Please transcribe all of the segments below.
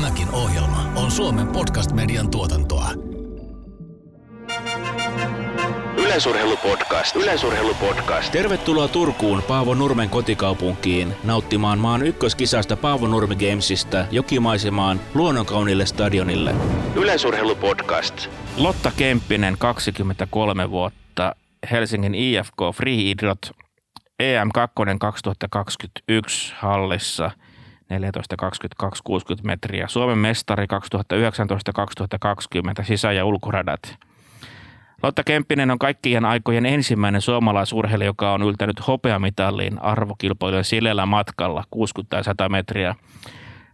Tämäkin ohjelma on Suomen podcast-median tuotantoa. Yleisurheilupodcast. Yleisurheilupodcast. Tervetuloa Turkuun Paavo Nurmen kotikaupunkiin nauttimaan maan ykköskisasta Paavo Nurmi Gamesista jokimaisemaan luonnonkaunille stadionille. Yleisurheilupodcast. Lotta Kemppinen, 23 vuotta, Helsingin IFK Free Idrot EM2 2021 hallissa 14.22.60 metriä. Suomen mestari 2019-2020 sisä- ja ulkoradat. Lotta Kemppinen on kaikkien aikojen ensimmäinen suomalaisurheilija, joka on yltänyt hopeamitalliin arvokilpailujen sileällä matkalla 60 tai 100 metriä.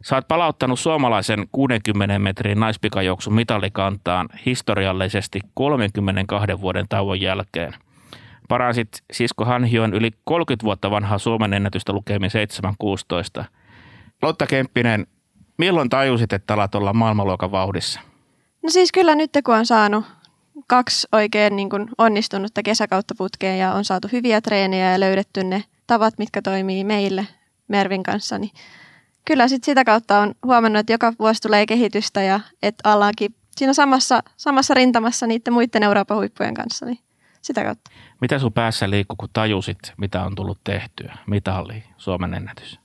Saat palauttanut suomalaisen 60 metrin naispikajuoksun mitallikantaan historiallisesti 32 vuoden tauon jälkeen. Paransit Sisko Hanhion yli 30 vuotta vanhaa Suomen ennätystä lukemin 7.16. Lotta Kemppinen, milloin tajusit, että alat olla maailmanluokan vauhdissa? No siis kyllä nyt kun on saanut kaksi oikein niin kuin onnistunutta kesäkautta putkeen ja on saatu hyviä treenejä ja löydetty ne tavat, mitkä toimii meille Mervin kanssa, niin kyllä sit sitä kautta on huomannut, että joka vuosi tulee kehitystä ja että ollaankin siinä samassa, samassa rintamassa niiden muiden Euroopan huippujen kanssa, niin sitä kautta. Mitä sun päässä liikkuu, kun tajusit, mitä on tullut tehtyä? Mitä oli Suomen ennätys?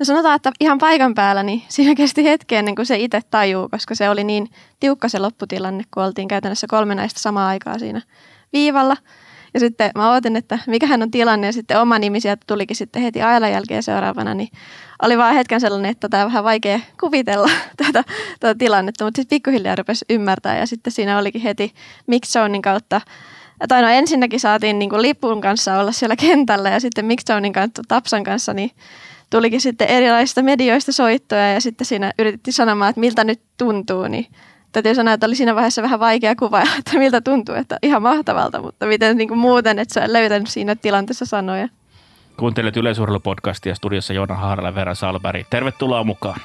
No sanotaan, että ihan paikan päällä, niin siinä kesti hetki ennen kuin se itse tajuu, koska se oli niin tiukka se lopputilanne, kun oltiin käytännössä kolme näistä samaa aikaa siinä viivalla. Ja sitten mä ootin, että mikähän on tilanne ja sitten oma nimi sieltä tulikin sitten heti ajalan jälkeen seuraavana, niin oli vaan hetken sellainen, että tämä on vähän vaikea kuvitella tätä, tätä tilannetta, mutta sitten pikkuhiljaa rupesi ymmärtää ja sitten siinä olikin heti Mixzonein kautta tai no ensinnäkin saatiin niin kuin lipun kanssa olla siellä kentällä ja sitten Mixzonein kanssa Tapsan kanssa, niin tulikin sitten erilaisista medioista soittoja ja sitten siinä yritettiin sanomaan, että miltä nyt tuntuu, niin täytyy sanoa, että oli siinä vaiheessa vähän vaikea kuvailla, että miltä tuntuu, että ihan mahtavalta, mutta miten niin kuin muuten, että sä löytänyt siinä tilanteessa sanoja. Kuuntelet yleisurheilupodcastia studiossa Joona Haarala ja Vera Salberg. Tervetuloa mukaan.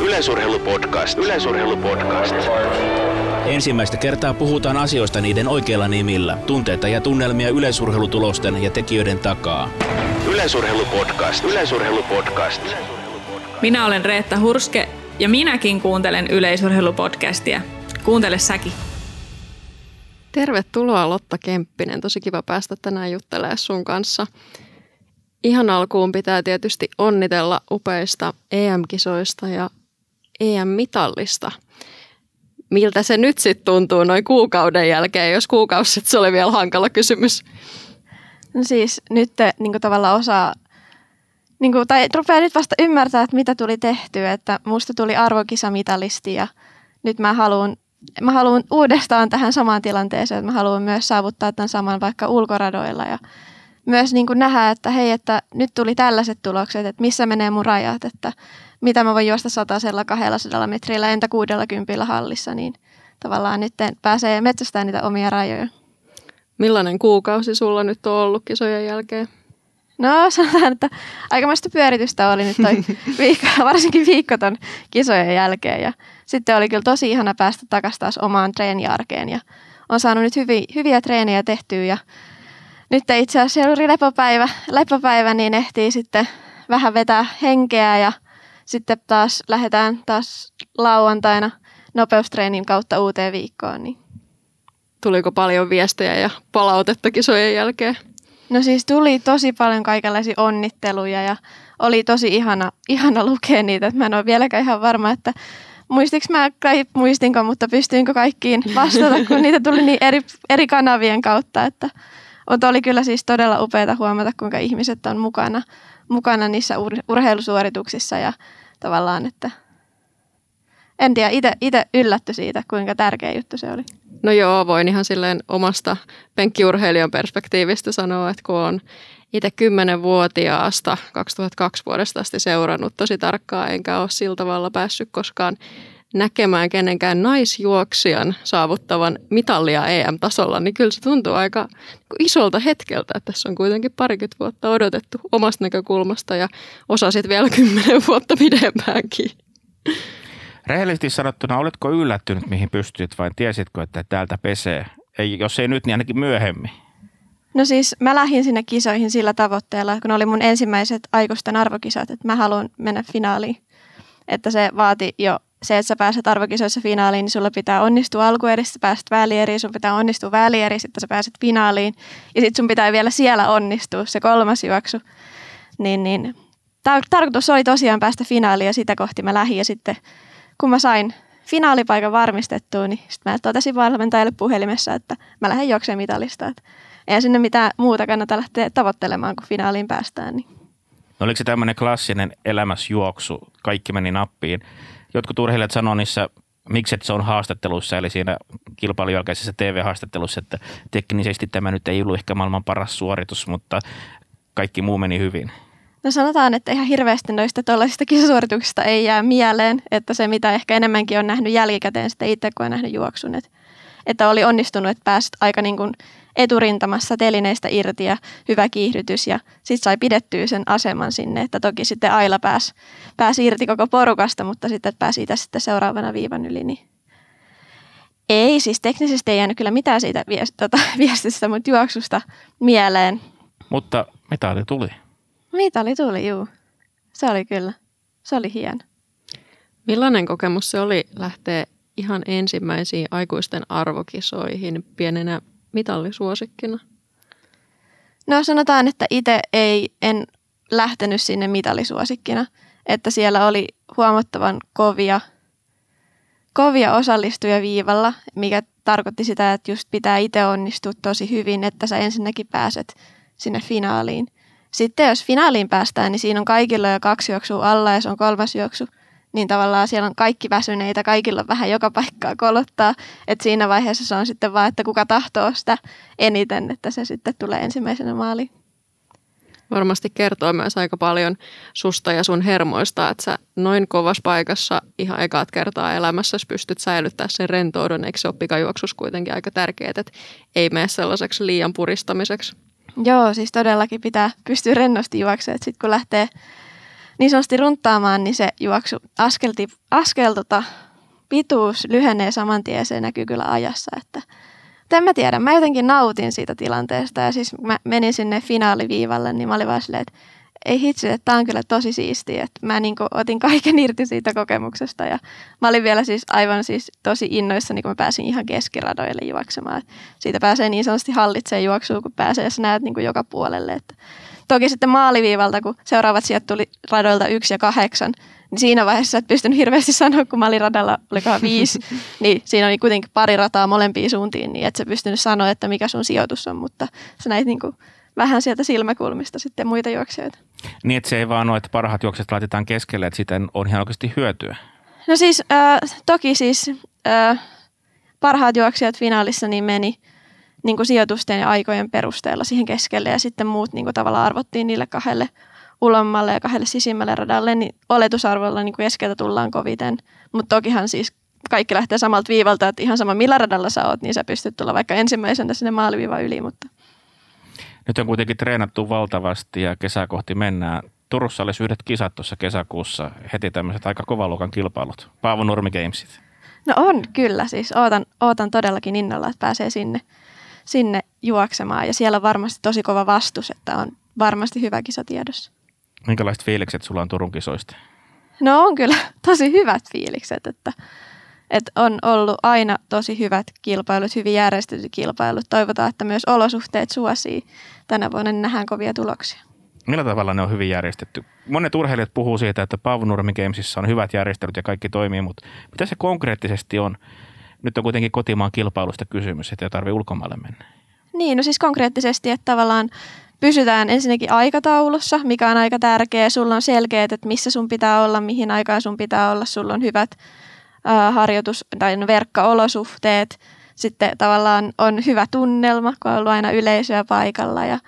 Yleisurheilupodcast. Yleisurheilupodcast. Ensimmäistä kertaa puhutaan asioista niiden oikeilla nimillä. Tunteita ja tunnelmia yleisurheilutulosten ja tekijöiden takaa. Yleisurheilupodcast. Yleisurheilupodcast. Minä olen Reetta Hurske ja minäkin kuuntelen yleisurheilupodcastia. Kuuntele säkin. Tervetuloa Lotta Kemppinen. Tosi kiva päästä tänään juttelemaan sun kanssa. Ihan alkuun pitää tietysti onnitella upeista EM-kisoista ja EM-mitallista. Miltä se nyt sitten tuntuu noin kuukauden jälkeen, jos kuukausi sitten se oli vielä hankala kysymys? No siis nyt niin tavallaan osaa, niin kuin, tai rupeaa nyt vasta ymmärtää, että mitä tuli tehtyä, että musta tuli arvokisamitalisti ja nyt mä haluan mä haluan uudestaan tähän samaan tilanteeseen, että mä haluan myös saavuttaa tämän saman vaikka ulkoradoilla ja myös niin kuin nähdä, että hei, että nyt tuli tällaiset tulokset, että missä menee mun rajat, että mitä mä voin juosta satasella 200 metrillä, entä 60 hallissa, niin tavallaan nyt pääsee metsästämään niitä omia rajoja. Millainen kuukausi sulla nyt on ollut kisojen jälkeen? No sanotaan, että aikamoista pyöritystä oli nyt toi viikko, varsinkin viikko ton kisojen jälkeen. Ja sitten oli kyllä tosi ihana päästä takaisin taas omaan treeniarkeen ja on saanut nyt hyviä, hyviä treenejä tehtyä ja nyt itse asiassa oli lepopäivä, lepopäivä, niin ehtii sitten vähän vetää henkeä ja sitten taas lähdetään taas lauantaina nopeustreenin kautta uuteen viikkoon. Niin. Tuliko paljon viestejä ja palautetta kisojen jälkeen? No siis tuli tosi paljon kaikenlaisia onnitteluja ja oli tosi ihana, ihana lukea niitä. Mä en ole vieläkään ihan varma, että muistinko mä, tai muistinko, mutta pystyinkö kaikkiin vastata, kun niitä tuli niin eri, eri kanavien kautta. Että, mutta oli kyllä siis todella upeaa huomata, kuinka ihmiset on mukana, mukana niissä ur, urheilusuorituksissa ja tavallaan, että en tiedä, itse yllätty siitä, kuinka tärkeä juttu se oli. No joo, voin ihan silleen omasta penkkiurheilijan perspektiivistä sanoa, että kun on itse 10-vuotiaasta 2002 vuodesta asti seurannut tosi tarkkaan, enkä ole sillä tavalla päässyt koskaan näkemään kenenkään naisjuoksijan saavuttavan mitallia EM-tasolla, niin kyllä se tuntuu aika isolta hetkeltä, että tässä on kuitenkin parikymmentä vuotta odotettu omasta näkökulmasta ja osa sitten vielä kymmenen vuotta pidempäänkin. Rehellisesti sanottuna, oletko yllättynyt, mihin pystyt vai tiesitkö, että täältä pesee? Ei, jos ei nyt, niin ainakin myöhemmin. No siis mä lähdin sinne kisoihin sillä tavoitteella, kun oli mun ensimmäiset aikuisten arvokisat, että mä haluan mennä finaaliin. Että se vaati jo se, että sä pääset arvokisoissa finaaliin, niin sulla pitää onnistua alkuerissä, pääset välieriin, sun pitää onnistua välieriin, sitten sä pääset finaaliin. Ja sitten sun pitää vielä siellä onnistua, se kolmas juoksu. Niin, niin. Tar- tarkoitus oli tosiaan päästä finaaliin ja sitä kohti mä lähdin. Ja sitten kun mä sain finaalipaikan varmistettua, niin sitten mä totesin valmentajalle puhelimessa, että mä lähden juokseen mitalista. Ei sinne mitään muuta kannata lähteä tavoittelemaan, kun finaaliin päästään. Niin. No oliko se tämmöinen klassinen elämäsjuoksu, kaikki meni nappiin? Jotkut urheilijat sanoo niissä miksi se on haastattelussa, eli siinä kilpailun jälkeisessä TV-haastattelussa, että teknisesti tämä nyt ei ollut ehkä maailman paras suoritus, mutta kaikki muu meni hyvin. No sanotaan, että ihan hirveästi noista tuollaisista kisasuorituksista ei jää mieleen, että se mitä ehkä enemmänkin on nähnyt jälkikäteen sitten itse, kun on nähnyt juoksun. Että, että oli onnistunut, että pääsit aika niin kuin eturintamassa telineistä irti ja hyvä kiihdytys ja sitten sai pidettyä sen aseman sinne, että toki sitten Aila pääsi, pääsi irti koko porukasta, mutta sitten pääsi siitä sitten seuraavana viivan yli, niin ei, siis teknisesti ei jäänyt kyllä mitään siitä viest, tota, viestistä, mutta juoksusta mieleen. Mutta mitali tuli. Mitali tuli, juu. Se oli kyllä. Se oli hieno. Millainen kokemus se oli lähteä ihan ensimmäisiin aikuisten arvokisoihin pienenä mitallisuosikkina? No sanotaan, että itse ei, en lähtenyt sinne mitallisuosikkina, että siellä oli huomattavan kovia, kovia osallistujia viivalla, mikä tarkoitti sitä, että just pitää itse onnistua tosi hyvin, että sä ensinnäkin pääset sinne finaaliin. Sitten jos finaaliin päästään, niin siinä on kaikilla jo kaksi juoksua alla ja se on kolmas juoksu – niin tavallaan siellä on kaikki väsyneitä, kaikilla on vähän joka paikkaa kolottaa. Että siinä vaiheessa se on sitten vaan, että kuka tahtoo sitä eniten, että se sitten tulee ensimmäisenä maaliin. Varmasti kertoo myös aika paljon susta ja sun hermoista, että sä noin kovassa paikassa ihan ekat kertaa elämässä pystyt säilyttämään sen rentoudun. Eikö se ole pikajuoksus kuitenkin aika tärkeää, että ei mene sellaiseksi liian puristamiseksi? Joo, siis todellakin pitää pystyä rennosti juoksemaan. Sitten kun lähtee niin sanotusti runttaamaan, niin se juoksu askelti, askel tota, pituus lyhenee saman tien, se näkyy kyllä ajassa. Että, en mä tiedä, mä jotenkin nautin siitä tilanteesta ja siis mä menin sinne finaaliviivalle, niin mä olin vaan silleen, että ei hitsi, että tämä on kyllä tosi siistiä. Että mä niin otin kaiken irti siitä kokemuksesta ja mä olin vielä siis aivan siis tosi innoissani, kun mä pääsin ihan keskiradoille juoksemaan. Et siitä pääsee niin sanotusti hallitsemaan juoksua, kun pääsee ja sä näet niin joka puolelle. Että Toki sitten maaliviivalta, kun seuraavat sieltä tuli radoilta yksi ja kahdeksan, niin siinä vaiheessa et pystynyt hirveästi sanoa, kun mä olin radalla, olikohan viisi, niin siinä oli kuitenkin pari rataa molempiin suuntiin, niin et sä pystynyt sanoa, että mikä sun sijoitus on, mutta sä näit niin kuin vähän sieltä silmäkulmista sitten muita juoksijoita. Niin, että se ei vaan ole, että parhaat juokset laitetaan keskelle, että siitä on ihan oikeasti hyötyä. No siis, äh, toki siis äh, parhaat juoksijat finaalissa niin meni – niin kuin sijoitusten ja aikojen perusteella siihen keskelle ja sitten muut niin kuin tavallaan arvottiin niille kahdelle ulommalle ja kahdelle sisimmälle radalle, niin oletusarvolla niin kuin keskeltä tullaan koviten. Mutta tokihan siis kaikki lähtee samalta viivalta, että ihan sama millä radalla sä oot, niin sä pystyt tulla vaikka ensimmäisenä sinne maaliviivan yli. Mutta. Nyt on kuitenkin treenattu valtavasti ja kesää kohti mennään. Turussa olisi yhdet kisat tuossa kesäkuussa, heti tämmöiset aika kovaluokan kilpailut, Paavo Nurmi Gamesit. No on kyllä, siis ootan, ootan todellakin innolla, että pääsee sinne sinne juoksemaan. Ja siellä on varmasti tosi kova vastus, että on varmasti hyvä kisa tiedossa. Minkälaiset fiilikset sulla on Turun kisoista? No on kyllä tosi hyvät fiilikset, että, että on ollut aina tosi hyvät kilpailut, hyvin järjestetyt kilpailut. Toivotaan, että myös olosuhteet suosii. Tänä vuonna nähdään kovia tuloksia. Millä tavalla ne on hyvin järjestetty? Monet urheilijat puhuu siitä, että Paavo Nurmi Gamesissa on hyvät järjestelyt ja kaikki toimii, mutta mitä se konkreettisesti on? Nyt on kuitenkin kotimaan kilpailusta kysymys, että ei tarvitse ulkomaille mennä. Niin, no siis konkreettisesti, että tavallaan pysytään ensinnäkin aikataulussa, mikä on aika tärkeä. Sulla on selkeät, että missä sun pitää olla, mihin aikaan sun pitää olla. Sulla on hyvät äh, harjoitus- tai no, verkkaolosuhteet. Sitten tavallaan on hyvä tunnelma, kun on ollut aina yleisöä paikalla. Ja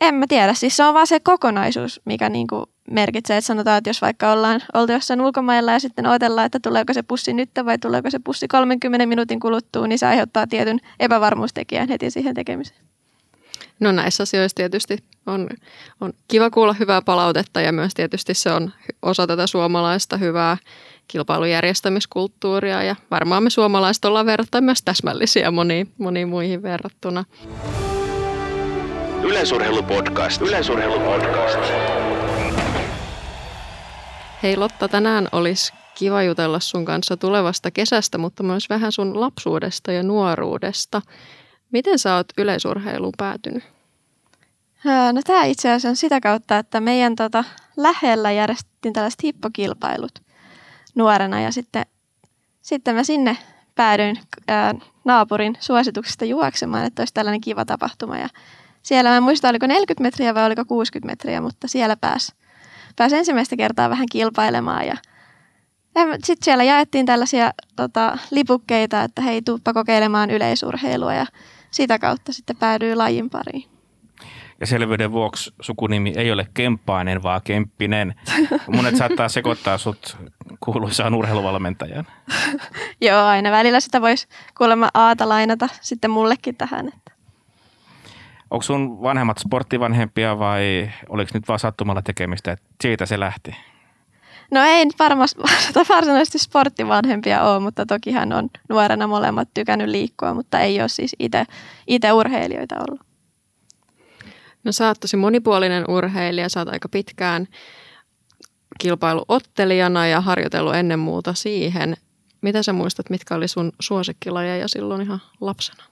en mä tiedä, siis se on vaan se kokonaisuus, mikä niinku merkitsee, että sanotaan, että jos vaikka ollaan oltu jossain ulkomailla ja sitten odotellaan, että tuleeko se pussi nyt vai tuleeko se pussi 30 minuutin kuluttua, niin se aiheuttaa tietyn epävarmuustekijän heti siihen tekemiseen. No näissä asioissa tietysti on, on kiva kuulla hyvää palautetta ja myös tietysti se on osa tätä suomalaista hyvää kilpailujärjestämiskulttuuria ja varmaan me suomalaiset ollaan verrattain myös täsmällisiä moniin, moniin muihin verrattuna. Yleisurheilupodcast. Yleisurheilupodcast. Hei Lotta, tänään olisi kiva jutella sun kanssa tulevasta kesästä, mutta myös vähän sun lapsuudesta ja nuoruudesta. Miten sä oot yleisurheiluun päätynyt? No tämä itse asiassa on sitä kautta, että meidän tota, lähellä järjestettiin tällaiset hippokilpailut nuorena ja sitten, sitten mä sinne päädyin ää, naapurin suosituksesta juoksemaan, että olisi tällainen kiva tapahtuma ja siellä mä en muista, oliko 40 metriä vai oliko 60 metriä, mutta siellä pääsi pääs ensimmäistä kertaa vähän kilpailemaan ja sitten siellä jaettiin tällaisia tota, lipukkeita, että hei, tuuppa kokeilemaan yleisurheilua ja sitä kautta sitten päädyin lajin pariin. Ja selvyyden vuoksi sukunimi ei ole Kemppainen, vaan Kemppinen. Monet saattaa sekoittaa sut kuuluisaan urheiluvalmentajan. Joo, aina välillä sitä voisi kuulemma Aata lainata sitten mullekin tähän. Että. Onko sun vanhemmat sporttivanhempia vai oliko nyt vaan sattumalla tekemistä, että siitä se lähti? No ei nyt varmasti varsinaisesti sporttivanhempia ole, mutta toki hän on nuorena molemmat tykännyt liikkua, mutta ei ole siis itse urheilijoita ollut. No sä oot tosi monipuolinen urheilija, sä oot aika pitkään kilpailuottelijana ja harjoitellut ennen muuta siihen. Mitä sä muistat, mitkä oli sun suosikkilajeja silloin ihan lapsena?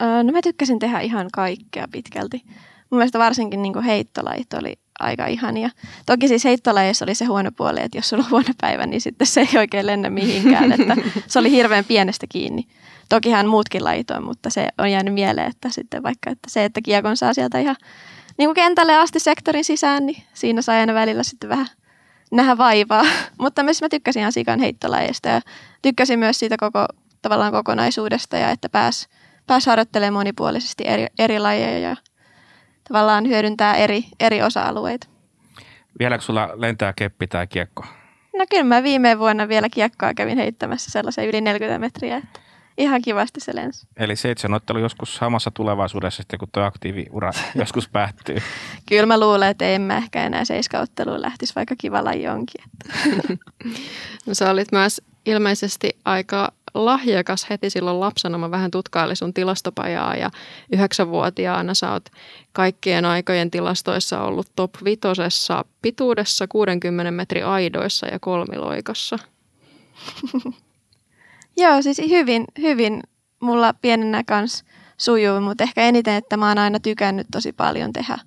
No mä tykkäsin tehdä ihan kaikkea pitkälti. Mun mielestä varsinkin niin heittolajit oli aika ihania. Toki siis heittolajeissa oli se huono puoli, että jos sulla on huono päivä, niin sitten se ei oikein lennä mihinkään. Että se oli hirveän pienestä kiinni. Tokihan muutkin lajit on, mutta se on jäänyt mieleen, että sitten vaikka että se, että kiekon saa sieltä ihan niin kuin kentälle asti sektorin sisään, niin siinä sai aina välillä sitten vähän nähdä vaivaa. mutta myös mä tykkäsin ihan sikan heittolajeista ja tykkäsin myös siitä koko tavallaan kokonaisuudesta ja että pääs, pääs harjoittelemaan monipuolisesti eri, eri lajeja ja tavallaan hyödyntää eri, eri osa-alueita. Vieläkö sulla lentää keppi tai kiekko? No kyllä mä viime vuonna vielä kiekkoa kävin heittämässä sellaisen yli 40 metriä, että ihan kivasti se lensi. Eli seitsemän ottelu joskus samassa tulevaisuudessa sitten, kun tuo aktiiviura joskus päättyy. Kyllä mä luulen, että en mä ehkä enää seiskautteluun lähtisi, vaikka kiva laji onkin. no sä olit myös ilmeisesti aika lahjakas heti silloin lapsena. Mä vähän tutkailin sun tilastopajaa ja yhdeksänvuotiaana sä oot kaikkien aikojen tilastoissa ollut top vitosessa pituudessa 60 metri aidoissa ja kolmiloikassa. Joo, siis hyvin, hyvin mulla pienenä kans sujuu, mutta ehkä eniten, että mä oon aina tykännyt tosi paljon tehdä,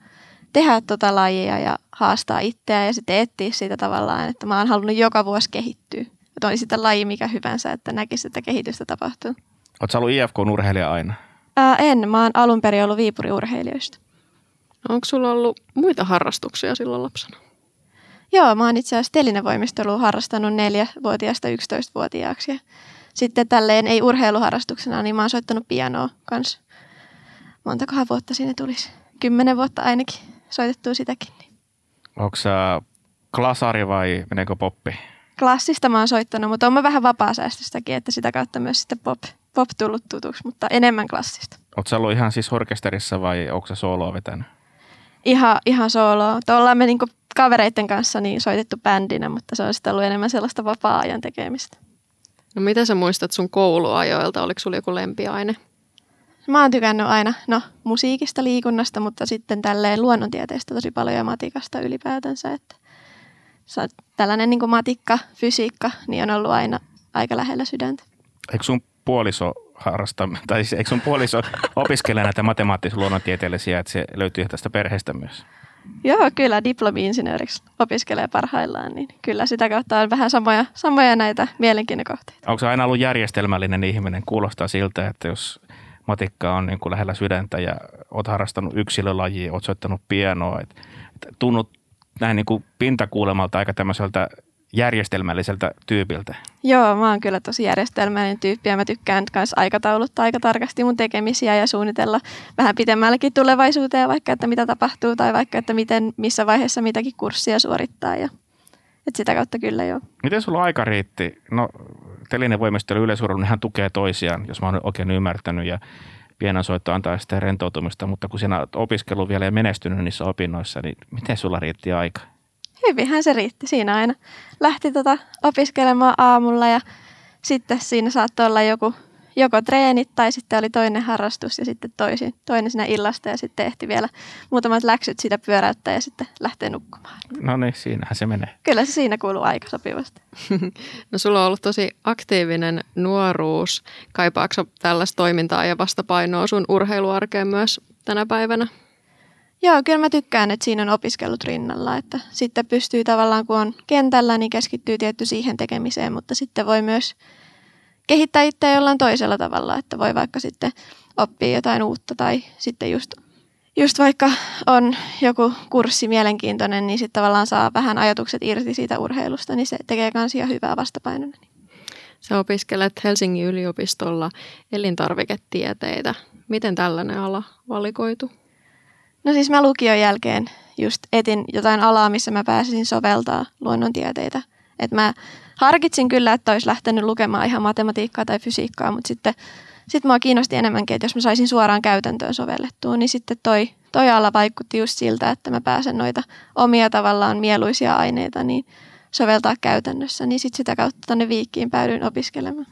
tehdä tota lajia ja haastaa itseä ja sitten etsiä siitä tavallaan, että mä oon halunnut joka vuosi kehittyä. Että oli sitten laji mikä hyvänsä, että näkisi, että kehitystä tapahtuu. Oletko ollut IFK-urheilija aina? Ää, en, mä oon alun perin ollut Viipuri-urheilijoista. Onko sulla ollut muita harrastuksia silloin lapsena? Joo, mä oon itse asiassa telinevoimistelua harrastanut 4-vuotiaasta 11-vuotiaaksi. Ja sitten tälleen ei urheiluharrastuksena, niin mä oon soittanut pianoa kanssa. Montakohan vuotta siinä tulisi? Kymmenen vuotta ainakin soitettua sitäkin. Niin. Onko sä klasari vai meneekö poppi? Klassista mä oon soittanut, mutta on mä vähän vapaasäästöstäkin, että sitä kautta myös sitten pop, pop tullut tutuksi, mutta enemmän klassista. Oletko ollut ihan siis orkesterissa vai onko se sooloa vetänyt? Ihan, ihan sooloa. Ollaan me niinku kavereiden kanssa niin soitettu bändinä, mutta se on sitten ollut enemmän sellaista vapaa-ajan tekemistä. No mitä sä muistat sun kouluajoilta? Oliko sulla joku lempiaine? Mä oon tykännyt aina, no musiikista, liikunnasta, mutta sitten tälleen luonnontieteestä tosi paljon ja matikasta ylipäätänsä. Että tällainen niin kuin matikka, fysiikka, niin on ollut aina aika lähellä sydäntä. Eikö sun puoliso harrasta, tai siis eikö sun puoliso opiskele näitä matemaattisia luonnontieteellisiä, että se löytyy tästä perheestä myös? Joo, kyllä diplomi-insinööriksi opiskelee parhaillaan, niin kyllä sitä kautta on vähän samoja, samoja näitä mielenkiinnokohteita. Onko se aina ollut järjestelmällinen ihminen? Kuulostaa siltä, että jos matikka on niin kuin lähellä sydäntä ja olet harrastanut yksilölajia, olet soittanut pianoa, että, että tunnut näin niin kuin pintakuulemalta aika tämmöiseltä järjestelmälliseltä tyypiltä. Joo, mä oon kyllä tosi järjestelmällinen tyyppi ja mä tykkään myös aikatauluttaa aika tarkasti mun tekemisiä ja suunnitella vähän pitemmällekin tulevaisuuteen vaikka, että mitä tapahtuu tai vaikka, että miten, missä vaiheessa mitäkin kurssia suorittaa ja että sitä kautta kyllä joo. Miten sulla aika riitti? No telinen voimistelu yleisurheilu ihan tukee toisiaan, jos mä oon oikein ymmärtänyt ja pienensoitto antaa sitä rentoutumista, mutta kun sinä olet opiskellut vielä ja menestynyt niissä opinnoissa, niin miten sulla riitti aika? Hyvinhän se riitti. Siinä aina lähti tota opiskelemaan aamulla ja sitten siinä saattoi olla joku joko treenit tai sitten oli toinen harrastus ja sitten toisin, toinen siinä illasta ja sitten ehti vielä muutamat läksyt sitä pyöräyttää ja sitten lähtee nukkumaan. No niin, siinähän se menee. Kyllä se siinä kuuluu aika sopivasti. No sulla on ollut tosi aktiivinen nuoruus. Kaipaako tällaista toimintaa ja vastapainoa sun urheiluarkeen myös tänä päivänä? Joo, kyllä mä tykkään, että siinä on opiskellut rinnalla, että sitten pystyy tavallaan, kun on kentällä, niin keskittyy tietty siihen tekemiseen, mutta sitten voi myös kehittää itseä jollain toisella tavalla, että voi vaikka sitten oppia jotain uutta tai sitten just, just vaikka on joku kurssi mielenkiintoinen, niin sitten tavallaan saa vähän ajatukset irti siitä urheilusta, niin se tekee kans ihan hyvää vastapainona. Sä opiskelet Helsingin yliopistolla elintarviketieteitä. Miten tällainen ala valikoitu? No siis mä lukion jälkeen just etin jotain alaa, missä mä pääsisin soveltaa luonnontieteitä. Et mä harkitsin kyllä, että olisi lähtenyt lukemaan ihan matematiikkaa tai fysiikkaa, mutta sitten sit mua kiinnosti enemmänkin, että jos mä saisin suoraan käytäntöön sovellettua, niin sitten toi, toi ala vaikutti just siltä, että mä pääsen noita omia tavallaan mieluisia aineita niin soveltaa käytännössä, niin sitten sitä kautta tänne Viikkiin päädyin opiskelemaan.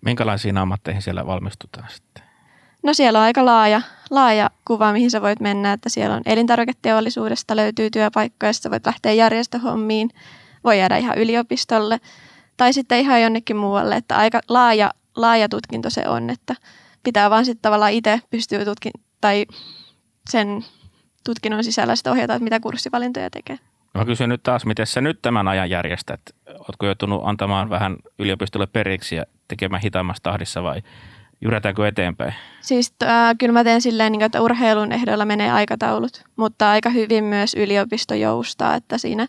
Minkälaisiin ammatteihin siellä valmistutaan sitten? No siellä on aika laaja, laaja kuva, mihin sä voit mennä, että siellä on elintarviketeollisuudesta löytyy työpaikkoja, sä voit lähteä järjestöhommiin, voi jäädä ihan yliopistolle tai sitten ihan jonnekin muualle, että aika laaja, laaja tutkinto se on, että pitää vaan sitten tavallaan itse pystyä tutkin tai sen tutkinnon sisällä sitten ohjata, että mitä kurssivalintoja tekee. Mä kysyn nyt taas, miten sä nyt tämän ajan järjestät? Oletko joutunut antamaan vähän yliopistolle periksi ja tekemään hitaammassa tahdissa vai jyrätäänkö eteenpäin? Siis äh, kyllä mä teen silleen, niin että urheilun ehdoilla menee aikataulut, mutta aika hyvin myös yliopisto joustaa, että siinä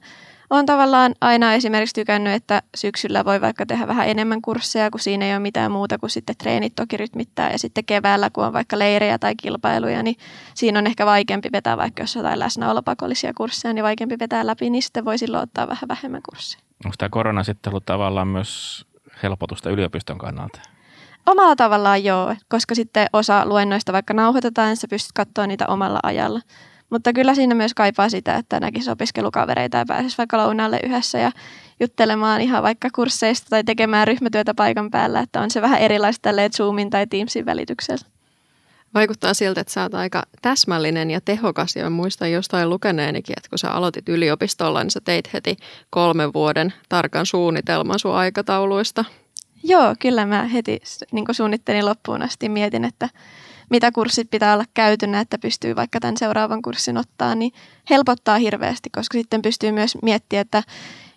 on tavallaan aina esimerkiksi tykännyt, että syksyllä voi vaikka tehdä vähän enemmän kursseja, kun siinä ei ole mitään muuta kuin sitten treenit toki rytmittää. Ja sitten keväällä, kun on vaikka leirejä tai kilpailuja, niin siinä on ehkä vaikeampi vetää, vaikka jos jotain läsnäolopakollisia kursseja, niin vaikeampi vetää läpi, niin sitten voi silloin ottaa vähän vähemmän kursseja. Onko tämä korona sitten ollut tavallaan myös helpotusta yliopiston kannalta? Omalla tavallaan joo, koska sitten osa luennoista vaikka nauhoitetaan, niin sä pystyt katsoa niitä omalla ajalla. Mutta kyllä siinä myös kaipaa sitä, että näkisi opiskelukavereita ja pääsisi vaikka lounaalle yhdessä ja juttelemaan ihan vaikka kursseista tai tekemään ryhmätyötä paikan päällä, että on se vähän erilaista tälleen Zoomin tai Teamsin välityksellä. Vaikuttaa siltä, että sä oot aika täsmällinen ja tehokas ja muistan jostain lukeneenikin, että kun sä aloitit yliopistolla, niin sä teit heti kolmen vuoden tarkan suunnitelman sun aikatauluista. Joo, kyllä mä heti niin suunnittelin loppuun asti. Mietin, että mitä kurssit pitää olla käytynä, että pystyy vaikka tämän seuraavan kurssin ottaa, niin helpottaa hirveästi, koska sitten pystyy myös miettimään, että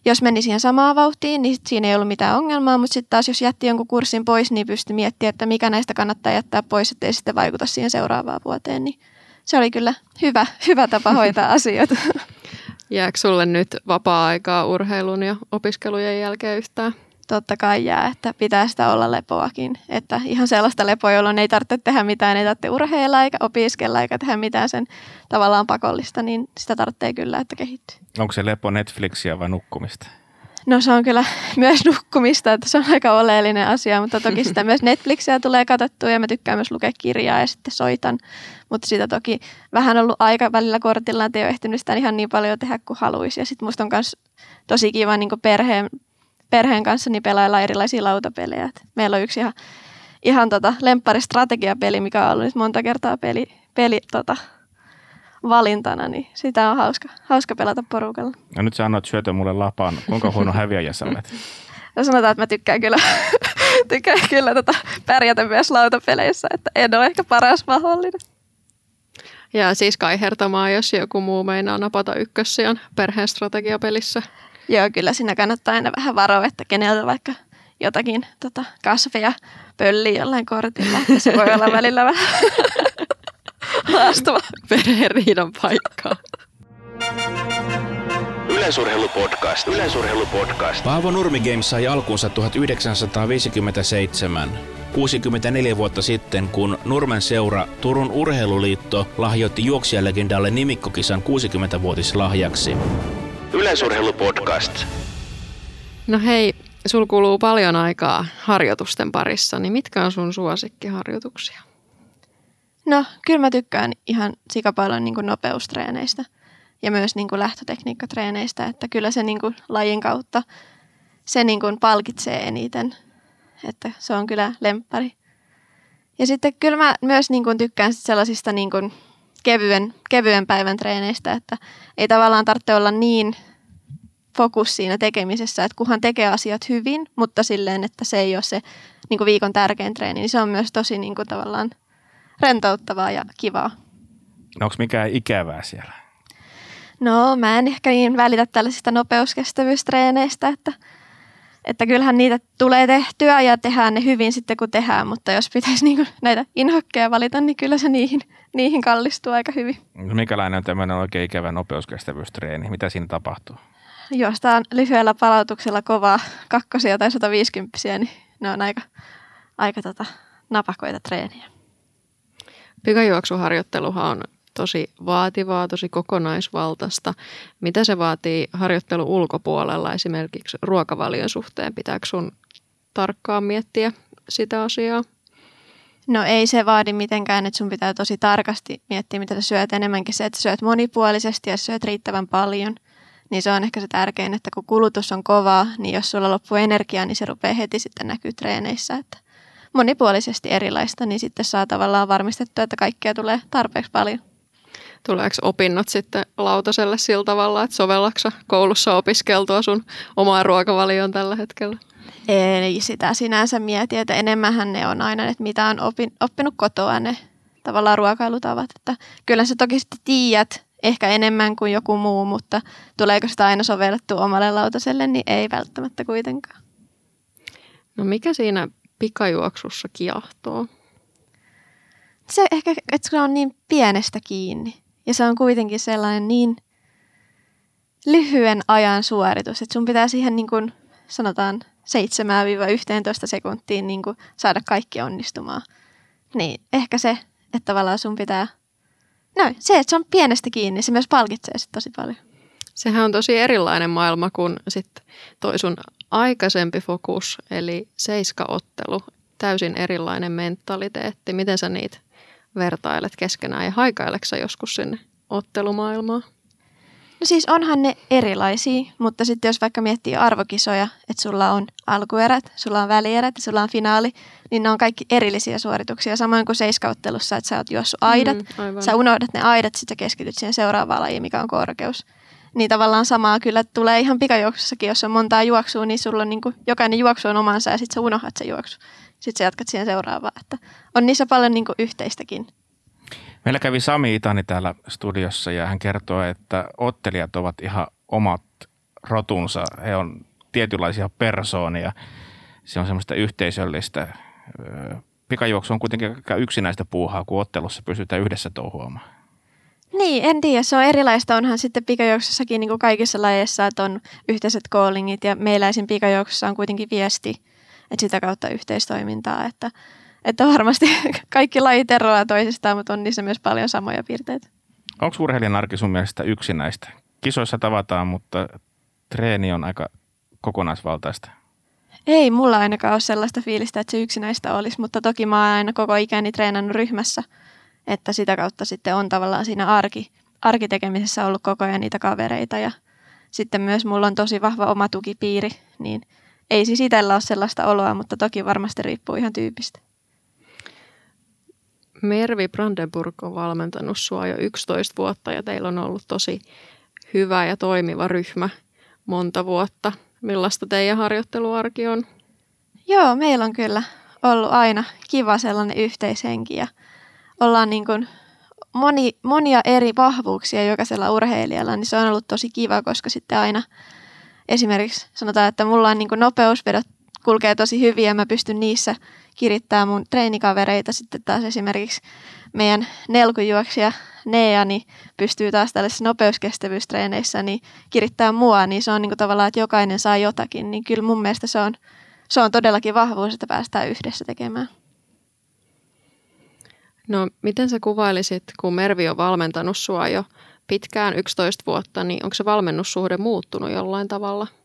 jos meni siihen samaan vauhtiin, niin siinä ei ollut mitään ongelmaa, mutta sitten taas jos jätti jonkun kurssin pois, niin pystyi miettimään, että mikä näistä kannattaa jättää pois, ettei sitten vaikuta siihen seuraavaan vuoteen, niin se oli kyllä hyvä, hyvä tapa hoitaa asioita. Jääkö sulle nyt vapaa-aikaa urheilun ja opiskelujen jälkeen yhtään? Totta kai jää, että pitää sitä olla lepoakin. Että ihan sellaista lepoa, jolloin ei tarvitse tehdä mitään, ei tarvitse urheilla eikä opiskella eikä tehdä mitään sen tavallaan pakollista, niin sitä tarvitsee kyllä, että kehittyy. Onko se lepo Netflixiä vai nukkumista? No se on kyllä myös nukkumista, että se on aika oleellinen asia, mutta toki sitä myös Netflixiä tulee katsottua ja mä tykkään myös lukea kirjaa ja sitten soitan. Mutta sitä toki vähän ollut aika välillä kortilla, että ei ole ehtinyt sitä ihan niin paljon tehdä kuin haluaisi. Ja sitten musta on myös tosi kiva niin perheen perheen kanssa niin pelaillaan erilaisia lautapelejä. Et meillä on yksi ihan, ihan tota lempparistrategiapeli, mikä on ollut nyt monta kertaa peli, peli tota, valintana, niin sitä on hauska, hauska pelata porukalla. Ja nyt sä annoit syötä mulle lapaan. Kuinka huono häviäjä sä olet? No sanotaan, että mä tykkään kyllä, tykkään kyllä tota pärjätä myös lautapeleissä, että en ole ehkä paras mahdollinen. Ja siis kaihertamaan, jos joku muu meinaa napata ykkössijan perheen strategiapelissä. Joo, kyllä siinä kannattaa aina vähän varoa, että keneltä vaikka jotakin tota, kasveja pöllii jollain kortilla. Se voi olla välillä vähän haastava. Perheriidan paikkaa. Yleisurheilupodcast. Yleisurheilupodcast. Paavo Nurmi Games sai alkunsa 1957. 64 vuotta sitten, kun Nurmen seura Turun Urheiluliitto lahjoitti juoksijalegendalle nimikkokisan 60-vuotislahjaksi. Yleisurheilupodcast. No hei, sul kuluu paljon aikaa harjoitusten parissa, niin mitkä on sun suosikkiharjoituksia? No, kyllä mä tykkään ihan sikapaljon niin nopeustreeneistä ja myös niin kuin lähtötekniikkatreeneistä, että kyllä se niin kuin lajin kautta se niin kuin palkitsee eniten, että se on kyllä lemppari, Ja sitten kyllä mä myös niin kuin tykkään sellaisista niin kuin kevyen, kevyen päivän treeneistä, että ei tavallaan tarvitse olla niin fokus siinä tekemisessä, että kunhan tekee asiat hyvin, mutta silleen, että se ei ole se niin kuin viikon tärkein treeni, niin se on myös tosi niin kuin tavallaan rentouttavaa ja kivaa. No onko mikään ikävää siellä? No mä en ehkä niin välitä tällaisista nopeuskestävyystreeneistä, että, että kyllähän niitä tulee tehtyä ja tehdään ne hyvin sitten kun tehdään, mutta jos pitäisi niin näitä inhokkeja valita, niin kyllä se niihin, niihin kallistuu aika hyvin. Mikälainen on tämmöinen oikein ikävä nopeuskestävyystreeni? Mitä siinä tapahtuu? Juostaan lyhyellä palautuksella kovaa kakkosia tai 150, niin ne on aika, aika tota, napakoita treeniä. Pikajuoksuharjoitteluhan on tosi vaativaa, tosi kokonaisvaltaista. Mitä se vaatii harjoittelu ulkopuolella esimerkiksi ruokavalion suhteen? Pitääkö sun tarkkaan miettiä sitä asiaa? No ei se vaadi mitenkään, että sun pitää tosi tarkasti miettiä, mitä sä syöt. Enemmänkin se, että syöt monipuolisesti ja syöt riittävän paljon. Niin se on ehkä se tärkein, että kun kulutus on kovaa, niin jos sulla loppuu energiaa, niin se rupeaa heti sitten näkyy treeneissä. Että monipuolisesti erilaista, niin sitten saa tavallaan varmistettua, että kaikkea tulee tarpeeksi paljon. Tuleeko opinnot sitten lautaselle sillä tavalla, että sovellaksa koulussa opiskeltua sun omaa ruokavalioon tällä hetkellä? Ei sitä sinänsä mieti, että enemmänhän ne on aina, että mitä on opin, oppinut kotoa ne tavallaan ruokailutavat. Että kyllä sä toki sitten tiedät ehkä enemmän kuin joku muu, mutta tuleeko sitä aina sovellettu omalle lautaselle, niin ei välttämättä kuitenkaan. No mikä siinä pikajuoksussa kiehtoo? Se ehkä, että se on niin pienestä kiinni. Ja se on kuitenkin sellainen niin lyhyen ajan suoritus, että sun pitää siihen niin kuin sanotaan 7-11 sekuntiin niin kuin saada kaikki onnistumaan. Niin ehkä se, että tavallaan sun pitää, no se, että se on pienestä kiinni, se myös palkitsee sit tosi paljon. Sehän on tosi erilainen maailma kuin sit toi sun aikaisempi fokus, eli seiskaottelu. Täysin erilainen mentaliteetti. Miten sä niitä vertailet keskenään ja haikaileksä joskus sinne ottelumaailmaan? No siis onhan ne erilaisia, mutta sitten jos vaikka miettii arvokisoja, että sulla on alkuerät, sulla on välierät ja sulla on finaali, niin ne on kaikki erillisiä suorituksia. Samoin kuin seiskauttelussa, että sä oot juossut aidat, mm, sä unohdat ne aidat, sitten sä keskityt siihen seuraavaan lajiin, mikä on korkeus. Niin tavallaan samaa kyllä tulee ihan pikajuoksussakin, jos on montaa juoksua, niin sulla on niin kuin, jokainen juoksu on omansa ja sitten sä unohdat se juoksu. Sitten sä jatkat siihen seuraavaan. Että on niissä paljon niin kuin yhteistäkin. Meillä kävi Sami Itani täällä studiossa ja hän kertoi, että ottelijat ovat ihan omat rotunsa. He on tietynlaisia persoonia. Se on semmoista yhteisöllistä. Pikajuoksu on kuitenkin aika yksinäistä puuhaa, kun ottelussa pystytään yhdessä touhuamaan. Niin, en tiedä. Se on erilaista. Onhan sitten pikajuoksussakin niin kuin kaikissa lajeissa, että on yhteiset callingit ja meiläisin pikajuoksussa on kuitenkin viesti, että sitä kautta yhteistoimintaa, että – että varmasti kaikki lajit eroaa toisistaan, mutta on niissä myös paljon samoja piirteitä. Onko urheilijan arki sun mielestä yksinäistä? Kisoissa tavataan, mutta treeni on aika kokonaisvaltaista. Ei mulla ainakaan ole sellaista fiilistä, että se yksinäistä olisi, mutta toki mä oon aina koko ikäni treenannut ryhmässä, että sitä kautta sitten on tavallaan siinä arki, arkitekemisessä ollut koko ajan niitä kavereita ja sitten myös mulla on tosi vahva oma tukipiiri, niin ei siis itsellä ole sellaista oloa, mutta toki varmasti riippuu ihan tyypistä. Mervi Brandenburg on valmentanut sua jo 11 vuotta ja teillä on ollut tosi hyvä ja toimiva ryhmä monta vuotta. Millaista teidän harjoitteluarki on? Joo, meillä on kyllä ollut aina kiva sellainen yhteishenki ja ollaan niin kuin moni, monia eri vahvuuksia jokaisella urheilijalla, niin se on ollut tosi kiva, koska sitten aina esimerkiksi sanotaan, että mulla on niin kuin nopeusvedot kulkee tosi hyvin ja mä pystyn niissä kirittää mun treenikavereita. Sitten taas esimerkiksi meidän nelkujuoksija Nea niin pystyy taas tällaisissa nopeuskestävyystreeneissä niin kirittää mua, niin se on niin kuin tavallaan, että jokainen saa jotakin. Niin kyllä mun mielestä se on, se on todellakin vahvuus, että päästään yhdessä tekemään. No miten sä kuvailisit, kun Mervi on valmentanut sua jo pitkään 11 vuotta, niin onko se valmennussuhde muuttunut jollain tavalla –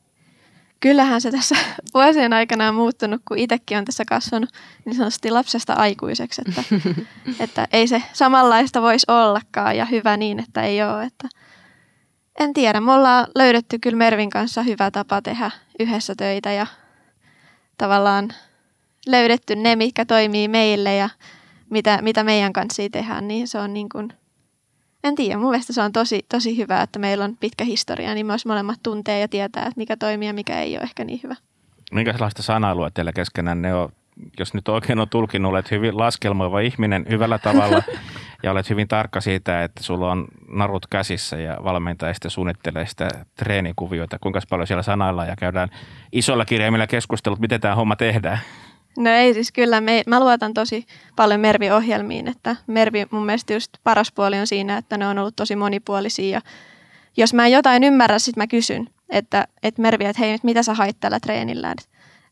kyllähän se tässä vuosien aikana on muuttunut, kun itsekin on tässä kasvanut niin sanotusti lapsesta aikuiseksi, että, että ei se samanlaista voisi ollakaan ja hyvä niin, että ei ole. Että en tiedä, me ollaan löydetty kyllä Mervin kanssa hyvä tapa tehdä yhdessä töitä ja tavallaan löydetty ne, mitkä toimii meille ja mitä, mitä meidän kanssa tehdään, niin se on niin kuin, en tiedä, mun mielestä se on tosi, tosi hyvä, että meillä on pitkä historia, niin myös molemmat tuntee ja tietää, että mikä toimii ja mikä ei ole ehkä niin hyvä. Minkälaista sanailua teillä keskenään ne on? Jos nyt oikein on tulkinut, olet hyvin laskelmoiva ihminen hyvällä tavalla ja olet hyvin tarkka siitä, että sulla on narut käsissä ja valmentaja sitten suunnittelee sitä treenikuvioita. Kuinka paljon siellä sanaillaan ja käydään isolla kirjaimilla keskustelut, miten tämä homma tehdään? No ei siis kyllä, me, mä luotan tosi paljon Mervi-ohjelmiin, että Mervi mun mielestä just paras puoli on siinä, että ne on ollut tosi monipuolisia ja jos mä jotain ymmärrä, sit mä kysyn, että, että Mervi, että hei, mitä sä hait tällä treenillä.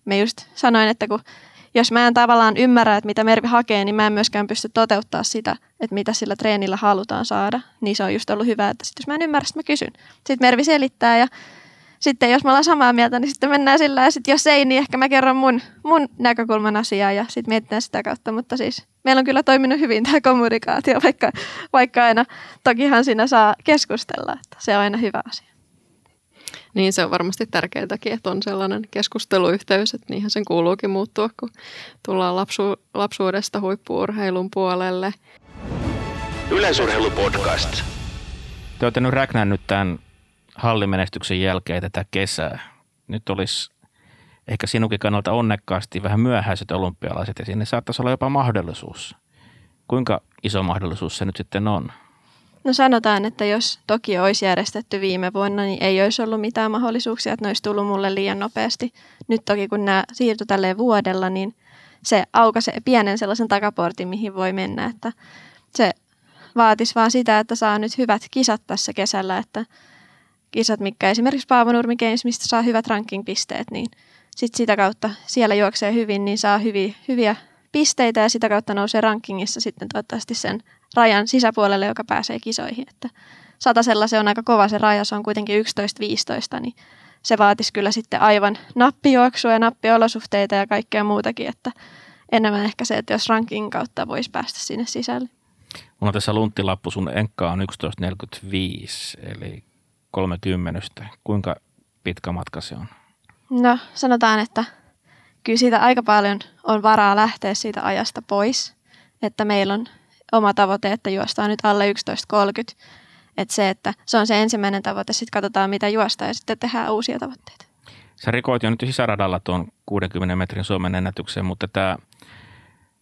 Mä just sanoin, että kun, jos mä en tavallaan ymmärrä, että mitä Mervi hakee, niin mä en myöskään pysty toteuttaa sitä, että mitä sillä treenillä halutaan saada. Niin se on just ollut hyvä, että sit jos mä en ymmärrä, mä kysyn. Sitten Mervi selittää ja sitten jos me ollaan samaa mieltä, niin sitten mennään sillä ja sitten jos ei, niin ehkä mä kerron mun, mun näkökulman asiaa ja sitten mietitään sitä kautta. Mutta siis meillä on kyllä toiminut hyvin tämä kommunikaatio, vaikka, vaikka aina tokihan siinä saa keskustella, että se on aina hyvä asia. Niin se on varmasti tärkeääkin, että on sellainen keskusteluyhteys, että niinhän sen kuuluukin muuttua, kun tullaan lapsu, lapsuudesta huippuurheilun puolelle. Yleisurheilupodcast. Te olette nyt räknännyt tämän hallimenestyksen jälkeen tätä kesää. Nyt olisi ehkä sinunkin kannalta onnekkaasti vähän myöhäiset olympialaiset ja sinne saattaisi olla jopa mahdollisuus. Kuinka iso mahdollisuus se nyt sitten on? No sanotaan, että jos toki olisi järjestetty viime vuonna, niin ei olisi ollut mitään mahdollisuuksia, että ne olisi tullut mulle liian nopeasti. Nyt toki kun nämä siirtyi tälleen vuodella, niin se aukaisi pienen sellaisen takaportin, mihin voi mennä. Että se vaatisi vaan sitä, että saa nyt hyvät kisat tässä kesällä, että kisat, mikä esimerkiksi Paavo Nurmi Games, mistä saa hyvät ranking-pisteet, niin sit sitä kautta siellä juoksee hyvin, niin saa hyviä, hyviä pisteitä ja sitä kautta nousee rankingissa sitten toivottavasti sen rajan sisäpuolelle, joka pääsee kisoihin. Että satasella se on aika kova se raja, se on kuitenkin 11-15, niin se vaatisi kyllä sitten aivan nappijuoksua ja nappiolosuhteita ja kaikkea muutakin, että enemmän ehkä se, että jos ranking kautta voisi päästä sinne sisälle. Mulla on tässä lunttilappu, sun enkka on 11.45, eli 30. Kuinka pitkä matka se on? No sanotaan, että kyllä siitä aika paljon on varaa lähteä siitä ajasta pois. Että meillä on oma tavoite, että juostaan nyt alle 11.30. Että se, että se on se ensimmäinen tavoite, sitten katsotaan mitä juostaa ja sitten tehdään uusia tavoitteita. Sä rikoit jo nyt sisäradalla tuon 60 metrin Suomen ennätyksen, mutta tämä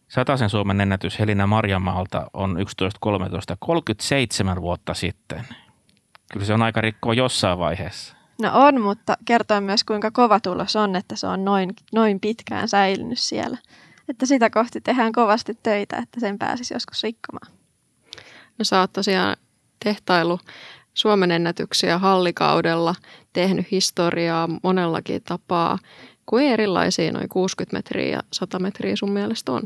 Sataisen Suomen ennätys Helina Marjamaalta on 11.13, 37 vuotta sitten. Kyllä se on aika rikkoa jossain vaiheessa. No on, mutta kertoo myös kuinka kova tulos on, että se on noin, noin pitkään säilynyt siellä. Että sitä kohti tehdään kovasti töitä, että sen pääsisi joskus rikkomaan. No sä oot tosiaan tehtailu Suomen ennätyksiä hallikaudella, tehnyt historiaa monellakin tapaa. Kuin erilaisia noin 60 metriä ja 100 metriä sun mielestä on?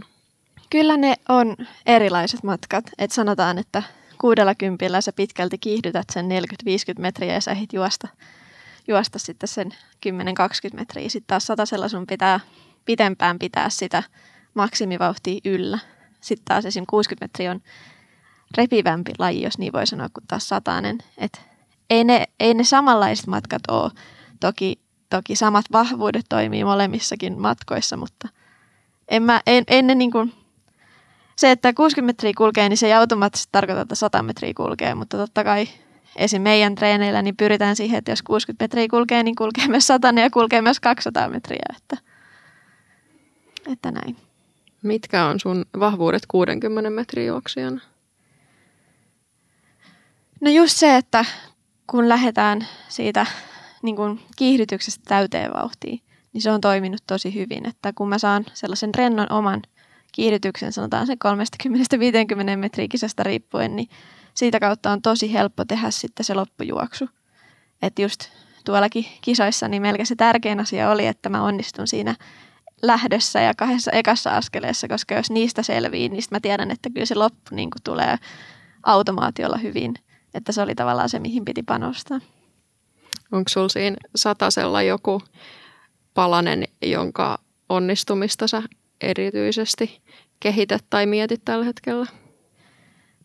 Kyllä ne on erilaiset matkat. Et sanotaan, että kuudella sä pitkälti kiihdytät sen 40-50 metriä ja sä ehdit juosta, juosta sitten sen 10-20 metriä. Sitten taas satasella sun pitää pitempään pitää sitä maksimivauhtia yllä. Sitten taas esim. 60 metriä on repivämpi laji, jos niin voi sanoa, kuin taas satainen. Et ei, ne, ei ne samanlaiset matkat ole. Toki, toki samat vahvuudet toimii molemmissakin matkoissa, mutta en, mä, en, en ne niin kuin, se, että 60 metriä kulkee, niin se ei automaattisesti tarkoita, että 100 metriä kulkee, mutta totta kai esim. meidän treeneillä niin pyritään siihen, että jos 60 metriä kulkee, niin kulkee myös 100 ja kulkee myös 200 metriä, että, että näin. Mitkä on sun vahvuudet 60 metrin juoksijana? No just se, että kun lähdetään siitä niin kuin kiihdytyksestä täyteen vauhtiin, niin se on toiminut tosi hyvin. Että kun mä saan sellaisen rennon oman kiihdytyksen, sanotaan se 30-50 metriä kisasta riippuen, niin siitä kautta on tosi helppo tehdä sitten se loppujuoksu. Että just tuollakin kisoissa niin melkein se tärkein asia oli, että mä onnistun siinä lähdössä ja kahdessa ekassa askeleessa, koska jos niistä selvii, niin mä tiedän, että kyllä se loppu niin tulee automaatiolla hyvin. Että se oli tavallaan se, mihin piti panostaa. Onko sulla siinä satasella joku palanen, jonka onnistumista sä erityisesti kehität tai mietit tällä hetkellä?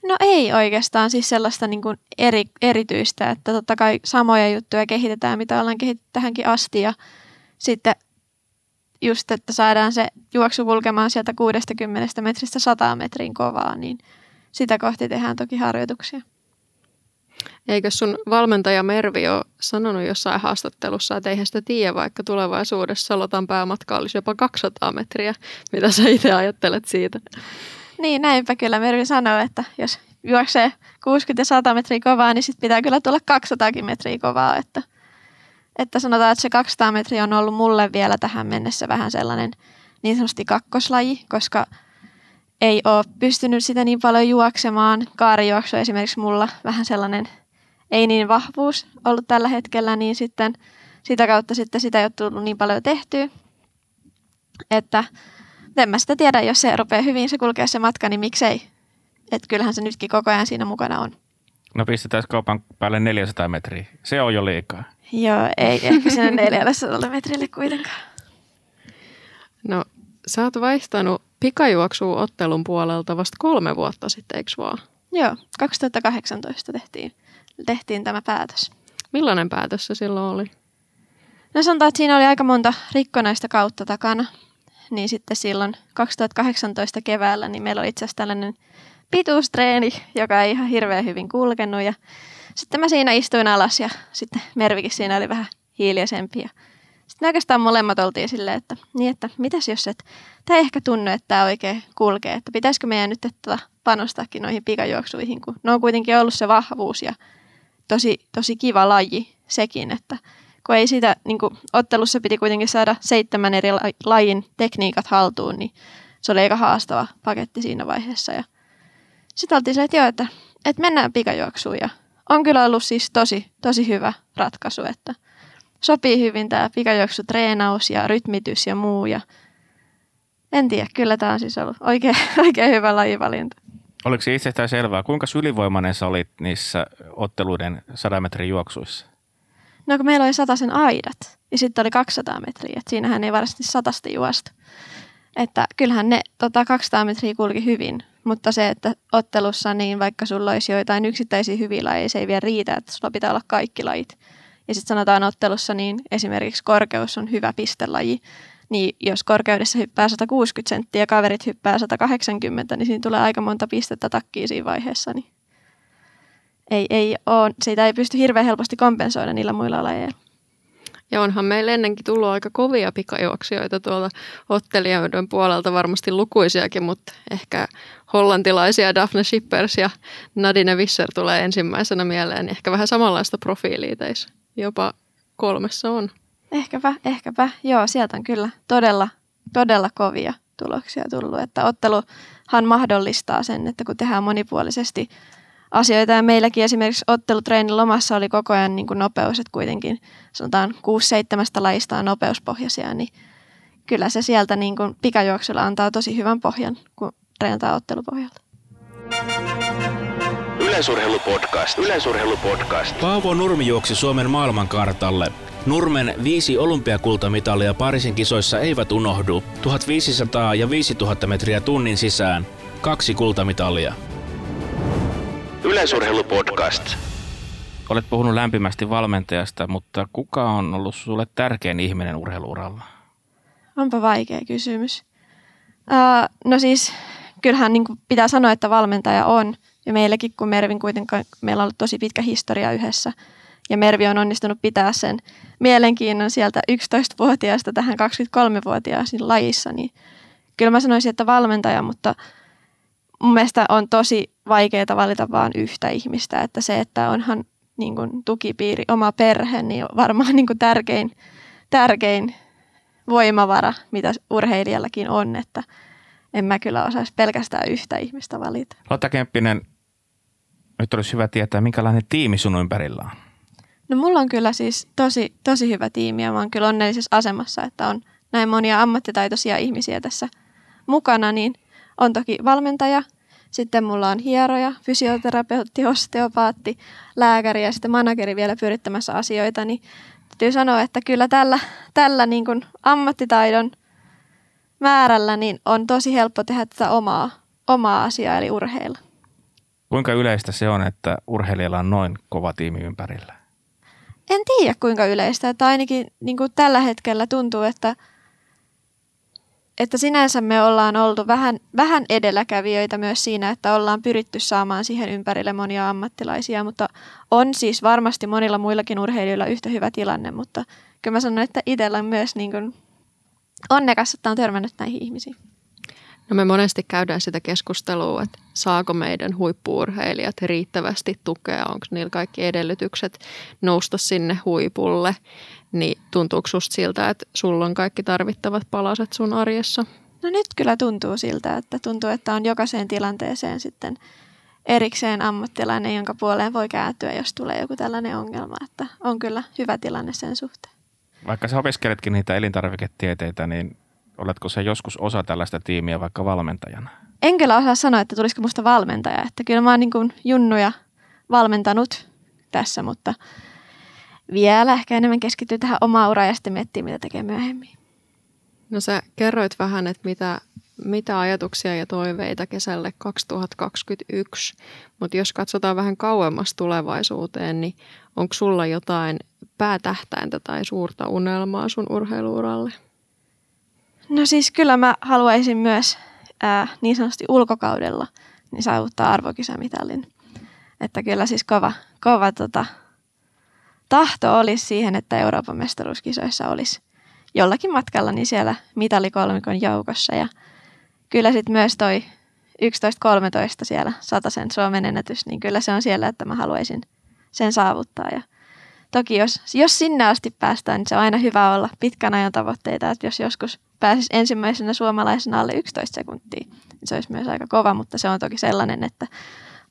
No ei oikeastaan siis sellaista niin kuin eri, erityistä, että totta kai samoja juttuja kehitetään, mitä ollaan kehitetty tähänkin asti ja sitten just, että saadaan se juoksu kulkemaan sieltä 60 metristä 100 metrin kovaa, niin sitä kohti tehdään toki harjoituksia. Eikö sun valmentaja Mervi ole sanonut jossain haastattelussa, että eihän sitä tiedä, vaikka tulevaisuudessa Salotan päämatka olisi jopa 200 metriä. Mitä sä itse ajattelet siitä? Niin, näinpä kyllä Mervi sanoo, että jos juoksee 60 ja 100 metriä kovaa, niin sitten pitää kyllä tulla 200 metriä kovaa. Että, että sanotaan, että se 200 metriä on ollut mulle vielä tähän mennessä vähän sellainen niin sanotusti kakkoslaji, koska ei ole pystynyt sitä niin paljon juoksemaan. Kaarijuoksu esimerkiksi mulla vähän sellainen ei niin vahvuus ollut tällä hetkellä, niin sitten sitä kautta sitten sitä ei ole tullut niin paljon tehtyä, että en mä sitä tiedä, jos se rupeaa hyvin se kulkee se matka, niin miksei. Että kyllähän se nytkin koko ajan siinä mukana on. No pistetään kaupan päälle 400 metriä. Se on jo liikaa. Joo, ei ehkä sinne 400 metrille kuitenkaan. No, sä oot vaihtanut pikajuoksua ottelun puolelta vasta kolme vuotta sitten, eikö vaan? Joo, 2018 tehtiin, tehtiin tämä päätös. Millainen päätös se silloin oli? No sanotaan, että siinä oli aika monta rikkonaista kautta takana. Niin sitten silloin 2018 keväällä niin meillä oli itse asiassa tällainen pituustreeni, joka ei ihan hirveän hyvin kulkenut. Ja sitten mä siinä istuin alas ja sitten Mervikin siinä oli vähän hiljaisempi. Ja sitten oikeastaan molemmat oltiin silleen, että, niin että mitäs jos et, tämä ei ehkä tunnu, että tämä oikein kulkee, että pitäisikö meidän nyt että panostaakin noihin pikajuoksuihin, kun ne on kuitenkin ollut se vahvuus ja tosi, tosi kiva laji sekin, että kun ei siitä, niin kuin ottelussa piti kuitenkin saada seitsemän eri lajin tekniikat haltuun, niin se oli aika haastava paketti siinä vaiheessa. Ja sitten oltiin se, että joo, että, että mennään pikajuoksuun ja on kyllä ollut siis tosi, tosi hyvä ratkaisu, että sopii hyvin tämä pikajuoksutreenaus ja rytmitys ja muu ja en tiedä, kyllä tämä on siis ollut oikein, oikein hyvä lajivalinta. Oliko se itsestään selvää, kuinka ylivoimainen sä olit niissä otteluiden 100 metrin juoksuissa? No kun meillä oli sen aidat ja sitten oli 200 metriä, että siinähän ei varsinaisesti satasta juosta. Että kyllähän ne tota, 200 metriä kulki hyvin, mutta se, että ottelussa niin vaikka sulla olisi joitain yksittäisiä hyviä lajeja, se ei vielä riitä, että sulla pitää olla kaikki lajit. Ja sitten sanotaan ottelussa, niin esimerkiksi korkeus on hyvä pistelaji, niin jos korkeudessa hyppää 160 senttiä ja kaverit hyppää 180, niin siinä tulee aika monta pistettä takkiin siinä vaiheessa. Niin ei, ei ole, siitä ei pysty hirveän helposti kompensoida niillä muilla lajeilla. Ja onhan meillä ennenkin tullut aika kovia pikajuoksijoita tuolta ottelijoiden puolelta, varmasti lukuisiakin, mutta ehkä hollantilaisia Daphne Shippers ja Nadine Visser tulee ensimmäisenä mieleen. Ehkä vähän samanlaista profiilia teissä jopa kolmessa on. Ehkäpä, ehkäpä. Joo, sieltä on kyllä todella, todella kovia tuloksia tullut. Että otteluhan mahdollistaa sen, että kun tehdään monipuolisesti asioita. Ja meilläkin esimerkiksi ottelutreenin lomassa oli koko ajan niin kuin nopeus, että kuitenkin sanotaan 6-7 lajista on nopeuspohjaisia, niin kyllä se sieltä niin kuin pikajuoksulla antaa tosi hyvän pohjan, kun treenataan ottelupohjalta. Yleisurheilupodcast. Yleisurheilupodcast. Paavo Nurmi juoksi Suomen maailmankartalle. Nurmen viisi olympiakultamitalia Pariisin kisoissa eivät unohdu. 1500 ja 5000 metriä tunnin sisään. Kaksi kultamitalia. Yleisurheilupodcast. Olet puhunut lämpimästi valmentajasta, mutta kuka on ollut sulle tärkein ihminen urheiluuralla? Onpa vaikea kysymys. Uh, no siis, kyllähän niin pitää sanoa, että valmentaja on. Ja meilläkin, kun Mervin kuitenkaan, meillä on ollut tosi pitkä historia yhdessä. Ja Mervi on onnistunut pitää sen mielenkiinnon sieltä 11-vuotiaasta tähän 23-vuotiaaseen lajissa. Niin kyllä mä sanoisin, että valmentaja, mutta mun mielestä on tosi vaikeaa valita vain yhtä ihmistä, että se, että onhan niin kuin tukipiiri, oma perhe, niin on varmaan niin kuin tärkein, tärkein voimavara, mitä urheilijallakin on, että en mä kyllä osaisi pelkästään yhtä ihmistä valita. Lotta Kemppinen, nyt olisi hyvä tietää, minkälainen tiimi sun ympärillä on? No mulla on kyllä siis tosi, tosi hyvä tiimi ja mä oon kyllä onnellisessa asemassa, että on näin monia ammattitaitoisia ihmisiä tässä mukana, niin on toki valmentaja, sitten mulla on hieroja, fysioterapeutti, osteopaatti, lääkäri ja sitten manageri vielä pyörittämässä asioita, niin täytyy sanoa, että kyllä tällä, tällä niin kuin ammattitaidon määrällä niin on tosi helppo tehdä tätä omaa, omaa asiaa eli urheilla. Kuinka yleistä se on, että urheilijalla on noin kova tiimi ympärillä? En tiedä kuinka yleistä, että ainakin niin kuin tällä hetkellä tuntuu, että että sinänsä me ollaan oltu vähän, vähän edelläkävijöitä myös siinä, että ollaan pyritty saamaan siihen ympärille monia ammattilaisia, mutta on siis varmasti monilla muillakin urheilijoilla yhtä hyvä tilanne, mutta kyllä mä sanon, että itsellä on myös niin kuin onnekas, että on törmännyt näihin ihmisiin. No me monesti käydään sitä keskustelua, että saako meidän huippuurheilijat riittävästi tukea, onko niillä kaikki edellytykset nousta sinne huipulle, niin tuntuuko susta siltä, että sulla on kaikki tarvittavat palaset sun arjessa? No nyt kyllä tuntuu siltä, että tuntuu, että on jokaiseen tilanteeseen sitten erikseen ammattilainen, jonka puoleen voi kääntyä, jos tulee joku tällainen ongelma, että on kyllä hyvä tilanne sen suhteen. Vaikka sä opiskeletkin niitä elintarviketieteitä, niin oletko se joskus osa tällaista tiimiä vaikka valmentajana? En kyllä osaa sanoa, että tulisiko musta valmentaja. Että kyllä mä oon niin kuin junnuja valmentanut tässä, mutta vielä ehkä enemmän keskittyy tähän omaan uraan ja sitten miettii, mitä tekee myöhemmin. No sä kerroit vähän, että mitä, mitä ajatuksia ja toiveita kesälle 2021, mutta jos katsotaan vähän kauemmas tulevaisuuteen, niin onko sulla jotain päätähtäintä tai suurta unelmaa sun urheiluuralle? No siis kyllä mä haluaisin myös ää, niin sanotusti ulkokaudella niin saavuttaa arvokisamitalin. Että kyllä siis kova, kova tota, tahto olisi siihen, että Euroopan mestaruuskisoissa olisi jollakin matkalla niin siellä mitalikolmikon joukossa. Ja kyllä sitten myös toi 11.13 siellä sen Suomen ennätys, niin kyllä se on siellä, että mä haluaisin sen saavuttaa. Ja toki jos, jos sinne asti päästään, niin se on aina hyvä olla pitkän ajan tavoitteita, että jos joskus pääsisi ensimmäisenä suomalaisena alle 11 sekuntia, niin se olisi myös aika kova, mutta se on toki sellainen, että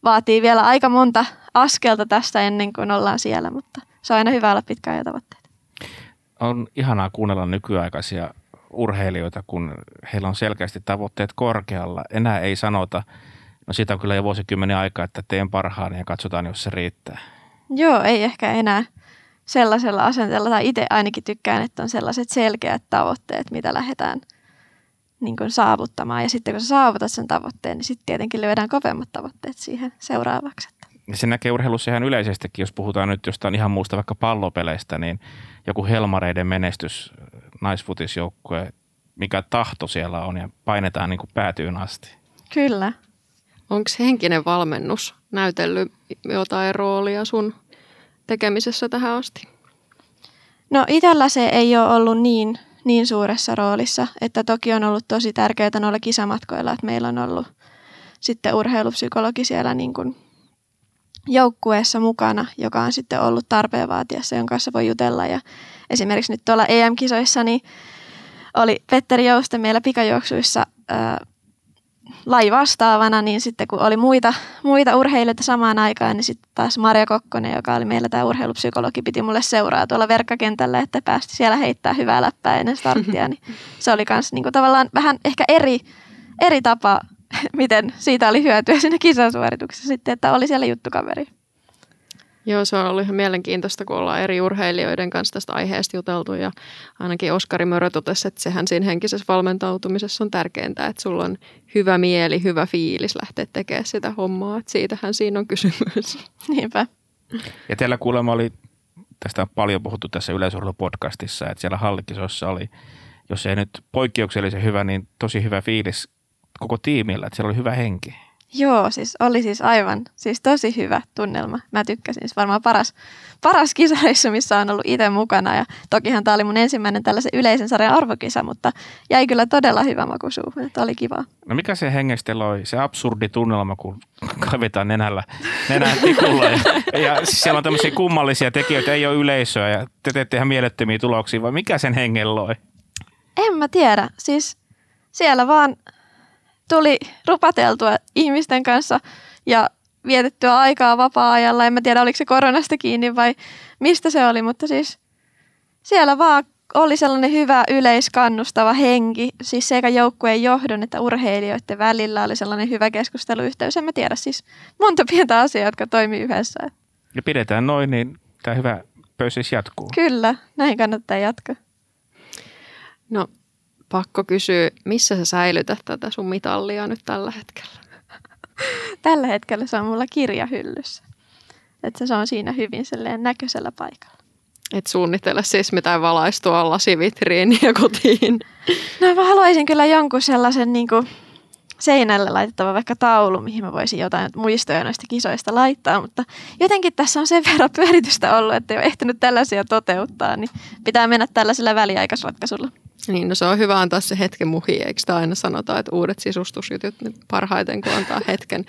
vaatii vielä aika monta askelta tästä ennen kuin ollaan siellä, mutta se on aina hyvä olla pitkän ajan tavoitteita. On ihanaa kuunnella nykyaikaisia urheilijoita, kun heillä on selkeästi tavoitteet korkealla. Enää ei sanota, no siitä on kyllä jo vuosikymmenen aikaa, että teen parhaani ja katsotaan, jos se riittää. Joo, ei ehkä enää sellaisella asenteella, tai itse ainakin tykkään, että on sellaiset selkeät tavoitteet, mitä lähdetään niin kuin saavuttamaan. Ja sitten kun sä saavutat sen tavoitteen, niin sitten tietenkin löydään kovemmat tavoitteet siihen seuraavaksi. Ja se näkee urheilussa ihan yleisestikin, jos puhutaan nyt jostain ihan muusta vaikka pallopeleistä, niin joku Helmareiden menestys, naisfutisjoukkue, mikä tahto siellä on ja painetaan niin kuin päätyyn asti. Kyllä. Onko henkinen valmennus näytellyt jotain roolia sun tekemisessä tähän asti? No itsellä se ei ole ollut niin, niin suuressa roolissa, että toki on ollut tosi tärkeää noilla kisamatkoilla, että meillä on ollut sitten urheilupsykologi siellä niin kuin joukkueessa mukana, joka on sitten ollut tarpeen vaatiessa, jonka kanssa voi jutella. Ja esimerkiksi nyt tuolla EM-kisoissa niin oli Petteri Jouste meillä pikajuoksuissa ää, lai vastaavana, niin sitten kun oli muita, muita urheilijoita samaan aikaan, niin sitten taas Maria Kokkonen, joka oli meillä tämä urheilupsykologi, piti mulle seuraa tuolla verkkakentällä, että päästi siellä heittää hyvää läppää ennen starttia. Niin se oli myös niin tavallaan vähän ehkä eri, eri tapa, miten siitä oli hyötyä siinä kisasuorituksessa sitten, että oli siellä juttukaveri. Joo, se on ollut ihan mielenkiintoista, kun ollaan eri urheilijoiden kanssa tästä aiheesta juteltu ja ainakin Oskari Mörö totesi, että sehän siinä henkisessä valmentautumisessa on tärkeintä, että sulla on hyvä mieli, hyvä fiilis lähteä tekemään sitä hommaa, että siitähän siinä on kysymys. Niinpä. Ja teillä kuulemma oli, tästä on paljon puhuttu tässä yleisurheilupodcastissa, että siellä hallikisossa oli, jos ei nyt poikkeuksellisen hyvä, niin tosi hyvä fiilis koko tiimillä, että siellä oli hyvä henki. Joo, siis oli siis aivan, siis tosi hyvä tunnelma. Mä tykkäsin, siis varmaan paras, paras kisareissu, missä on ollut itse mukana. Ja tokihan tämä oli mun ensimmäinen tällaisen yleisen sarjan arvokisa, mutta jäi kyllä todella hyvä maku suuhun, että oli kiva. No mikä se hengestä loi, se absurdi tunnelma, kun kaivetaan nenällä, nenän tikulla. Ja, ja siis siellä on tämmöisiä kummallisia tekijöitä, ei ole yleisöä ja te teette ihan mielettömiä tuloksia, vai mikä sen hengen loi? En mä tiedä, siis siellä vaan tuli rupateltua ihmisten kanssa ja vietettyä aikaa vapaa-ajalla. En mä tiedä, oliko se koronasta kiinni vai mistä se oli, mutta siis siellä vaan oli sellainen hyvä yleiskannustava henki, siis sekä joukkueen johdon että urheilijoiden välillä oli sellainen hyvä keskusteluyhteys. En mä tiedä, siis monta pientä asiaa, jotka toimii yhdessä. Ja pidetään noin, niin tämä hyvä pöysis jatkuu. Kyllä, näin kannattaa jatkaa. No pakko kysyä, missä sä säilytät tätä sun mitallia nyt tällä hetkellä? tällä hetkellä se on mulla kirjahyllyssä. Että se on siinä hyvin näköisellä paikalla. Et suunnittele siis mitään valaistua lasivitriiniä kotiin. No mä haluaisin kyllä jonkun sellaisen niin kuin seinälle laitettava vaikka taulu, mihin mä voisin jotain muistoja noista kisoista laittaa, mutta jotenkin tässä on sen verran pyöritystä ollut, että ei ole ehtinyt tällaisia toteuttaa, niin pitää mennä tällaisella väliaikaisratkaisulla. Niin, no se on hyvä antaa se hetken muhi, eikö sitä aina sanota, että uudet sisustusjutut niin parhaiten kun antaa hetken,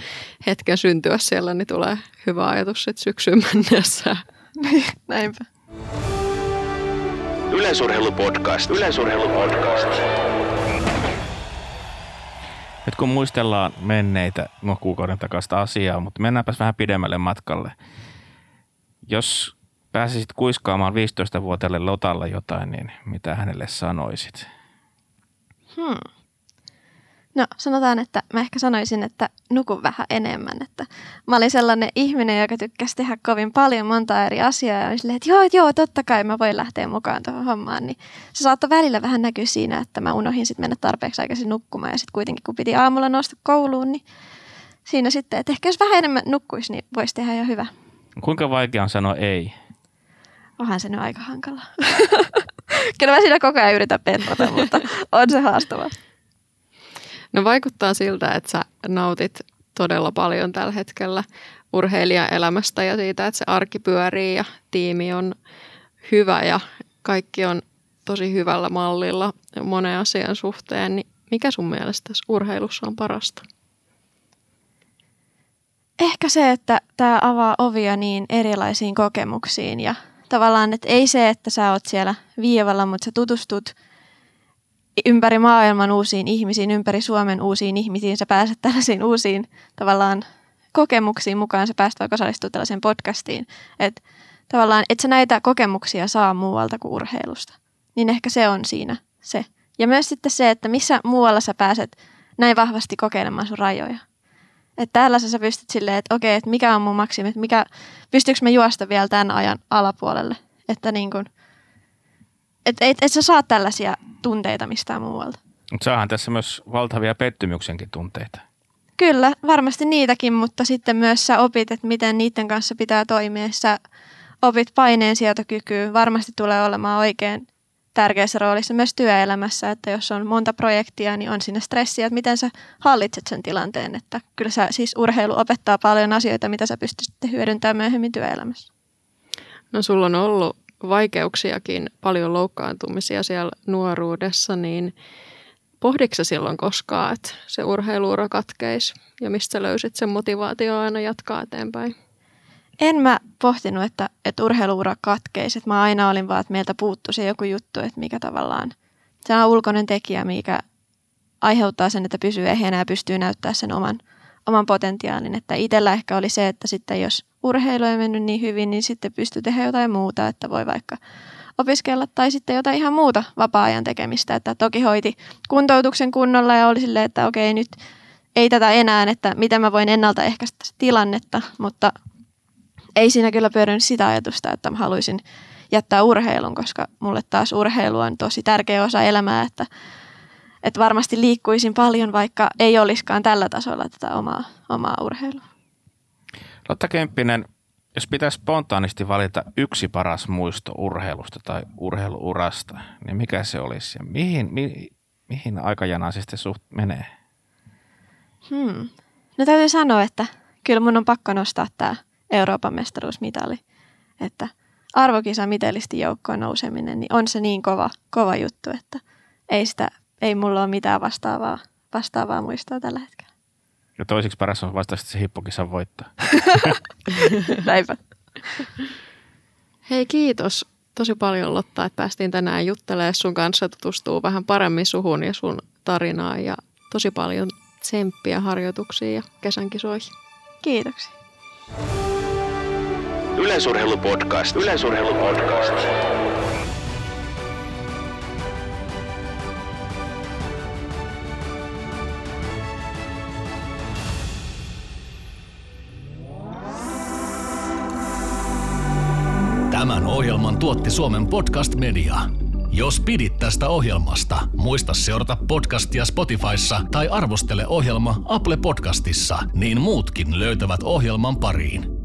hetken syntyä siellä, niin tulee hyvä ajatus sitten syksyyn mennessä. Näinpä. Yleisurheilupodcast. Yleisurheilupodcast. Nyt kun muistellaan menneitä no, kuukauden takasta asiaa, mutta mennäänpäs vähän pidemmälle matkalle. Jos pääsisit kuiskaamaan 15-vuotiaalle Lotalle jotain, niin mitä hänelle sanoisit? Hmm. No sanotaan, että mä ehkä sanoisin, että nukun vähän enemmän. Että mä olin sellainen ihminen, joka tykkäsi tehdä kovin paljon monta eri asiaa ja silleen, että joo, joo, totta kai mä voin lähteä mukaan tuohon hommaan. Niin se saattoi välillä vähän näkyä siinä, että mä unohdin sitten mennä tarpeeksi aikaisin nukkumaan ja sitten kuitenkin kun piti aamulla nousta kouluun, niin siinä sitten, että ehkä jos vähän enemmän nukkuisi, niin voisi tehdä jo hyvä. Kuinka vaikea on sanoa ei? Onhan se nyt aika hankala. Kyllä mä siinä koko ajan yritän petrata, mutta on se haastavaa. No vaikuttaa siltä, että sä nautit todella paljon tällä hetkellä urheilijaelämästä ja siitä, että se arki pyörii ja tiimi on hyvä ja kaikki on tosi hyvällä mallilla monen asian suhteen. Niin mikä sun mielestä tässä urheilussa on parasta? Ehkä se, että tämä avaa ovia niin erilaisiin kokemuksiin ja tavallaan, että ei se, että sä oot siellä viivalla, mutta sä tutustut ympäri maailman uusiin ihmisiin, ympäri Suomen uusiin ihmisiin, sä pääset tällaisiin uusiin tavallaan kokemuksiin mukaan, sä pääset vaikka osallistumaan tällaiseen podcastiin, että tavallaan, että sä näitä kokemuksia saa muualta kuin urheilusta, niin ehkä se on siinä se. Ja myös sitten se, että missä muualla sä pääset näin vahvasti kokeilemaan sun rajoja. Että täällä sä pystyt silleen, että okei, että mikä on mun maksimi, että mikä, pystyykö mä juosta vielä tämän ajan alapuolelle. Että niin kuin, et, et, et sä saa tällaisia tunteita mistään muualta. Mutta saahan tässä myös valtavia pettymyksenkin tunteita. Kyllä, varmasti niitäkin, mutta sitten myös sä opit, että miten niiden kanssa pitää toimia. Sä opit paineen sietokykyä. Varmasti tulee olemaan oikein tärkeässä roolissa myös työelämässä, että jos on monta projektia, niin on siinä stressiä, että miten sä hallitset sen tilanteen. Että kyllä sä, siis urheilu opettaa paljon asioita, mitä sä pystyt sitten hyödyntämään myöhemmin työelämässä. No sulla on ollut vaikeuksiakin, paljon loukkaantumisia siellä nuoruudessa, niin pohditko silloin koskaan, että se urheiluura katkeisi ja mistä löysit sen motivaatio aina jatkaa eteenpäin? En mä pohtinut, että, että urheiluura katkeisi. Että mä aina olin vaan, että meiltä puuttu se joku juttu, että mikä tavallaan, se on ulkoinen tekijä, mikä aiheuttaa sen, että pysyy ehjänä ja pystyy näyttää sen oman, oman potentiaalin. Että itsellä ehkä oli se, että sitten jos urheilu ei mennyt niin hyvin, niin sitten pystyy tehdä jotain muuta, että voi vaikka opiskella tai sitten jotain ihan muuta vapaa-ajan tekemistä. Että toki hoiti kuntoutuksen kunnolla ja oli silleen, että okei nyt ei tätä enää, että miten mä voin ennaltaehkäistä tilannetta, mutta ei siinä kyllä pyörinyt sitä ajatusta, että mä haluaisin jättää urheilun, koska mulle taas urheilu on tosi tärkeä osa elämää, että, että varmasti liikkuisin paljon, vaikka ei olisikaan tällä tasolla tätä omaa, omaa urheilua. Lotta Kemppinen, jos pitäisi spontaanisti valita yksi paras muisto urheilusta tai urheiluurasta, niin mikä se olisi ja mihin, mi, mihin aikajanaan se sitten suht menee? Hmm. No täytyy sanoa, että kyllä mun on pakko nostaa tämä Euroopan mestaruusmitali. Että arvokisa mitelisti joukkoon nouseminen, niin on se niin kova, kova juttu, että ei, sitä, ei mulla ole mitään vastaavaa, vastaavaa muistoa tällä hetkellä. Ja toisiksi paras on vasta se hippokisan voittaa. Näinpä. Hei kiitos tosi paljon Lotta, että päästiin tänään juttelemaan sun kanssa, tutustuu vähän paremmin suhun ja sun tarinaan ja tosi paljon tsemppiä harjoituksiin ja kesän kisoihin. Kiitoksia. Yleisurheilupodcast. Yleisurheilupodcast. Tämän ohjelman tuotti Suomen Podcast Media. Jos pidit tästä ohjelmasta, muista seurata podcastia Spotifyssa tai arvostele ohjelma Apple Podcastissa, niin muutkin löytävät ohjelman pariin.